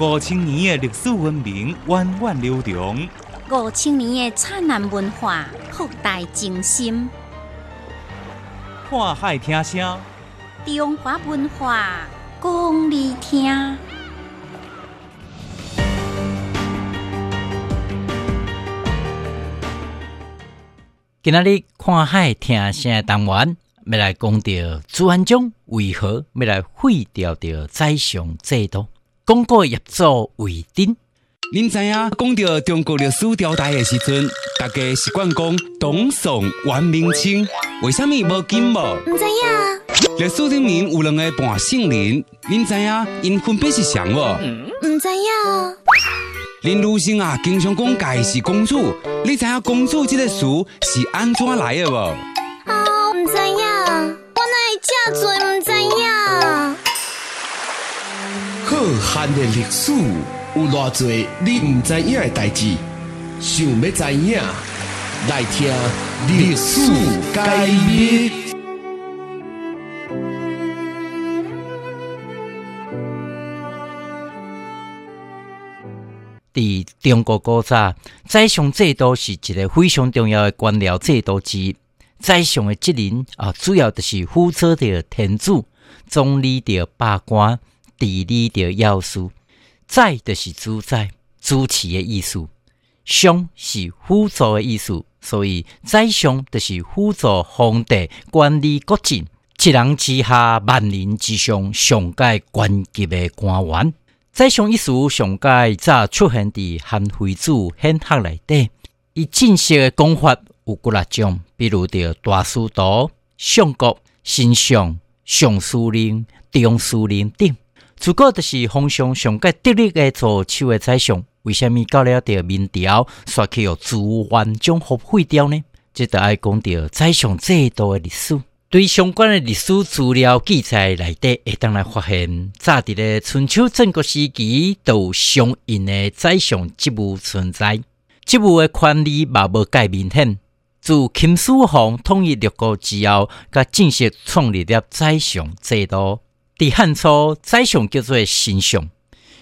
五千年的历史文明源远流长，五千年的灿烂文化博大精深。看海听声，中华文化讲你听。今仔日看海听声的单元，要来讲到朱元璋为何要来废掉掉宰相制度？讲过业做为顶，您知影讲到中国历史朝代的时阵，大家习惯讲董宋、元、明、清，为什么无金无？唔知影，历史里面有两个半圣人，您知影因分别是谁无？唔知影，林如生啊，经常讲家是公主，你知影公主这个词是安怎来的无？哦，唔知影，我哪会这多唔知浩瀚的历史有偌多你唔知影的代志，想要知影，来听历史解密。伫中国古早，宰相制度是一个非常重要的官僚制度之一。宰相的职能啊，主要就是负责着天子，总理着百官，治理着要事。宰就是主宰、主持的意思，相是辅助的意思，所以宰相就是辅助皇帝管理国政，一人之下，万人之上，上界关级的官员。宰相一词上界早出现伫韩非子显学内底，伊正式的讲法有几六种，比如着大司徒、相国、丞相、尚书令、中书令等。如果就是皇上上界得力的做手的宰相，为什么到了着明朝，煞去由朱元璋复废掉呢？这就爱讲到宰相制度的历史。对相关的历史资料记载内底，会当来发现，早伫咧春秋战国时期，都有相应的宰相职务存在。职务的权利嘛无介明显。自秦始皇统一六国之后，甲正式创立了宰相制度。伫汉初，宰相叫做丞相，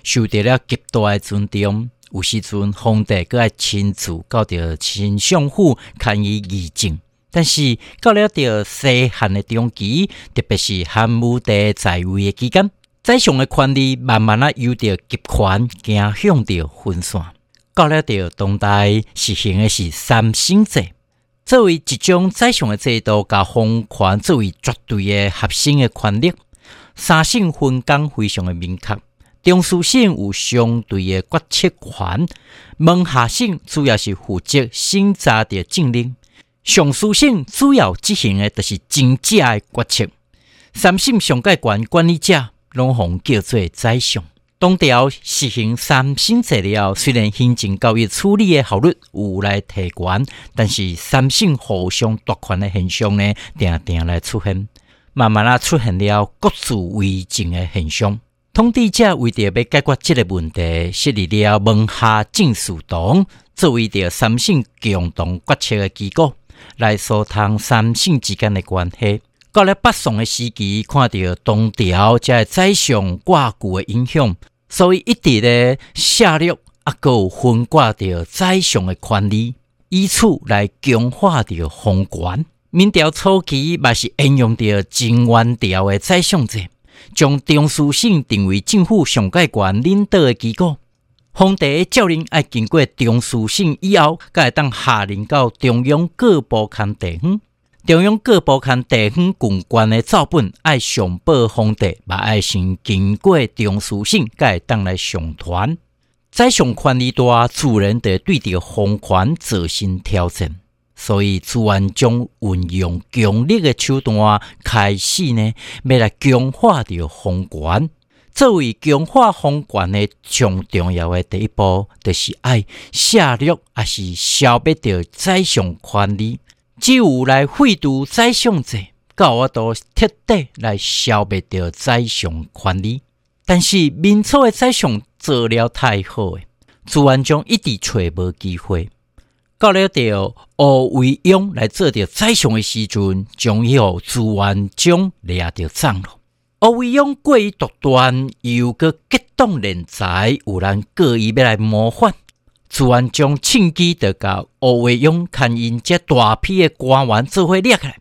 受到了极大的尊重。有时阵，皇帝搁爱亲自到着丞相府看伊议政。但是到了着西汉的中期，特别是汉武帝在位的期间，宰相的权力慢慢啊由着集权，行向着分散。到了着当代实行的是三省制，作为一种宰相的制度，甲皇权作为绝对的核心的权力。三省分工非常的明确，中书省有相对的决策权，门下省主要是负责审查的政令。上书省主要执行的就是政治的决策，三省上届管管理者拢互叫做宰相。当朝实行三省制了，虽然行政教育处理的效率有来提悬，但是三省互相夺权的现象呢，定定来出现，慢慢啊出现了各自为政的现象。统治者为着要解决这个问题，设立了门下政事堂，作为着三省共同决策的机构。来疏通三省之间的关系。到了北宋的时期，看到东条在宰相挂据的影响，所以一直咧下略啊，有分挂着宰相的权利，以此来强化着皇权。明朝初期，嘛是应用着金元朝的宰相制，将中书省定为政府上界权领导的机构。皇帝诏令爱经过中书省以后，才会当下令到中央各部刊地方。中央各部刊地方共关的照本爱上报皇帝，嘛爱先经过中书省，才会当来上传。宰相权力大，自然得对着皇权自身挑战。所以朱元璋运用强力的手段，开始呢，要来强化着皇权。作为强化皇权的上重要的第一步，就是爱下略，也是消灭掉宰相权力。只有来废除宰相制，到我都彻底来消灭掉宰相权力。但是明朝的宰相做了太好，朱元璋一直找无机会。到了着吴维庸来做着宰相的时阵，终于朱元璋抓着掌了。欧维勇过于独断，又个激动人才，有人故意要来模仿，朱元璋趁机得甲欧维勇牵因这大批的官员做伙掠起来，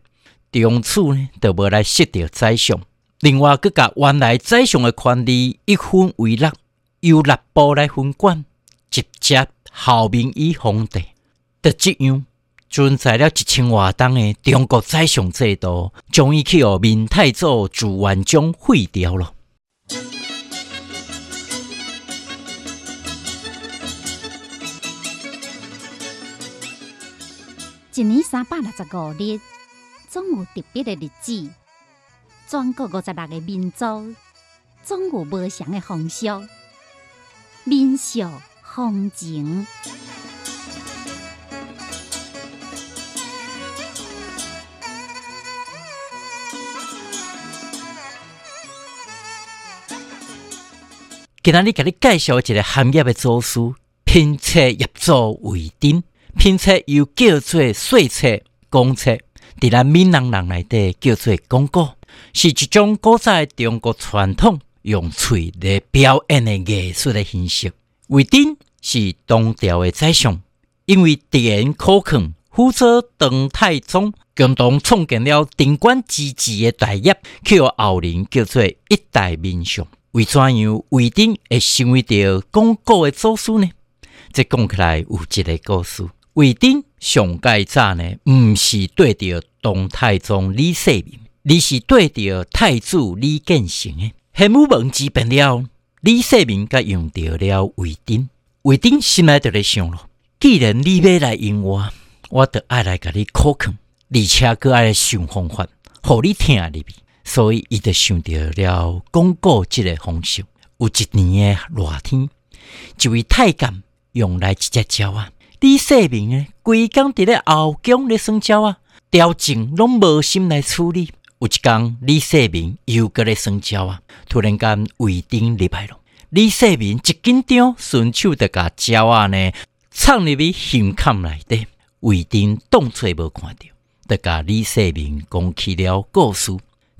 从此呢，就无来失掉宰相。另外，佮甲原来宰相的权力一分为六，由六部来分管，直接效命于皇帝。这样，存在了一千多档的中国宰相制度，终于去予明太祖朱元璋废掉了。一年三百六十五日，总有特别的日子。全国五十六个民族，总有不祥的风俗、民俗、风情。今仔日甲你介绍一个行业的祖师，拼册业祖为丁，拼册又叫做碎册、公册，伫咱闽南人内底叫做广告，是一种古早中国传统用喙来表演的艺术的形式。为丁是东朝的宰相，因为敌人可抗，辅佐唐太宗，共同创建了定官之治的大业，叫后人叫做一代名相。为怎样魏丁会成为着讲古的祖师呢？这讲起来有一个故事。魏丁上盖早呢，毋是对着唐太宗李世民，而是对着太子李建成的。玄武门之变了，李世民甲用着了魏丁。魏丁心内就咧想咯：既然你要来用我，我得爱来甲你考抗，而且佮爱想方法，互你听入去。所以，伊就想到了广告即个方式。有一年的热天，一位太监用来一只鸟啊。李世民呢，规工伫咧后宫咧耍鸟啊，调情拢无心来处理。有一工，李世民又搁咧耍鸟啊，突然间胃顶入来了。李世民一紧张，顺手就甲鸟啊呢藏入去胸坎内底，胃顶当作无看到，就甲李世民讲起了故事。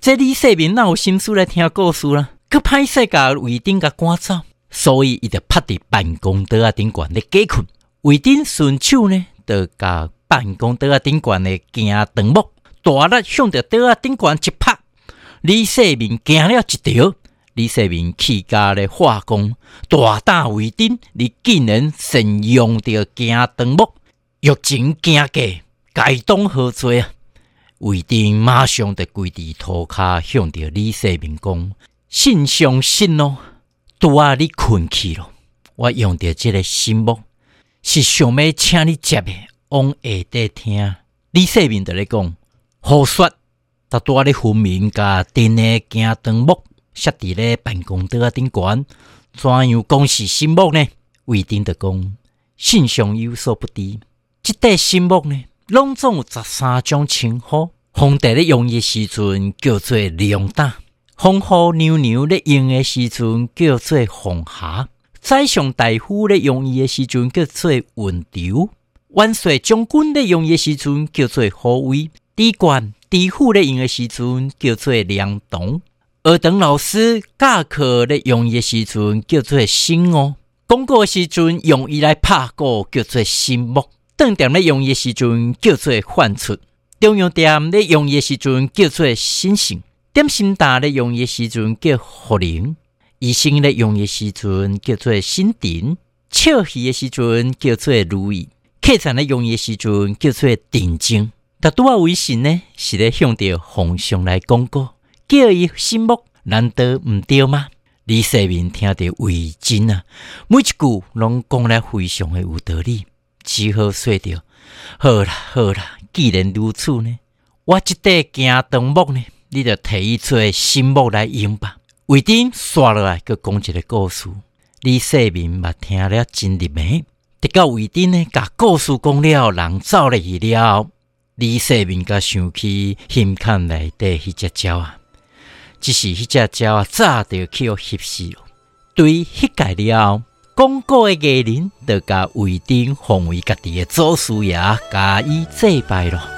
这李世民哪有心思来听故事啦？佮歹势甲魏丁甲赶走，所以伊就趴伫办公桌啊顶悬咧假困。魏丁顺手呢，就甲办公桌啊顶悬咧惊长木，大力向着桌啊顶悬一拍。李世民惊了一条，李世民气甲咧化工，大胆魏丁，你竟然善用着惊长木，欲情惊架，该当何罪啊？魏丁马上就跪伫涂骹，向着李世民讲：“信上信咯，拄啊你困去咯，我用着这个心木，是想要请你接的，往下底听。”李世民就咧讲：“胡说！他拄啊咧分明甲顶的惊灯木，设伫咧办公桌顶悬，怎样讲是心木呢？”魏丁就讲：“信上有所不知，即块心木呢？”拢总有十三种称呼。皇帝咧用的时阵叫做龙大，皇后娘娘咧用的时阵叫做红霞，宰相大夫咧用伊的时阵叫做温柔，万岁将军咧用伊的时阵叫做护卫，地官地府咧用的时阵叫做良同，二等老师教课咧用伊的时阵叫做新哦，讲过时阵用伊来拍鼓叫做新木。顿点咧用的时阵叫做唤出，中央点咧用的时阵叫做心性，点心大咧用的时阵叫福灵，医生咧用的时阵叫做心定，笑戏的时阵叫做如意，客栈咧用的时阵叫做定睛。但拄啊微信呢是咧向着皇上来讲过，叫伊心目，难得毋对吗？李世民听着为真啊，每一句拢讲来非常的有道理。只好说着，好啦好啦，既然如此呢，我即块惊灯木呢，你就摕伊做新木来用吧。为丁刷落来，佮讲一个故事。李世民嘛听了真入迷，直到为丁呢，甲故事讲了，人走了去了。李世民甲想起心坎内底迄只鸟啊，只是迄只鸟啊，早就去互翕死了。对迄界了。讲古的艺人，就甲为丁奉为家己的祖师爷，加以祭拜了。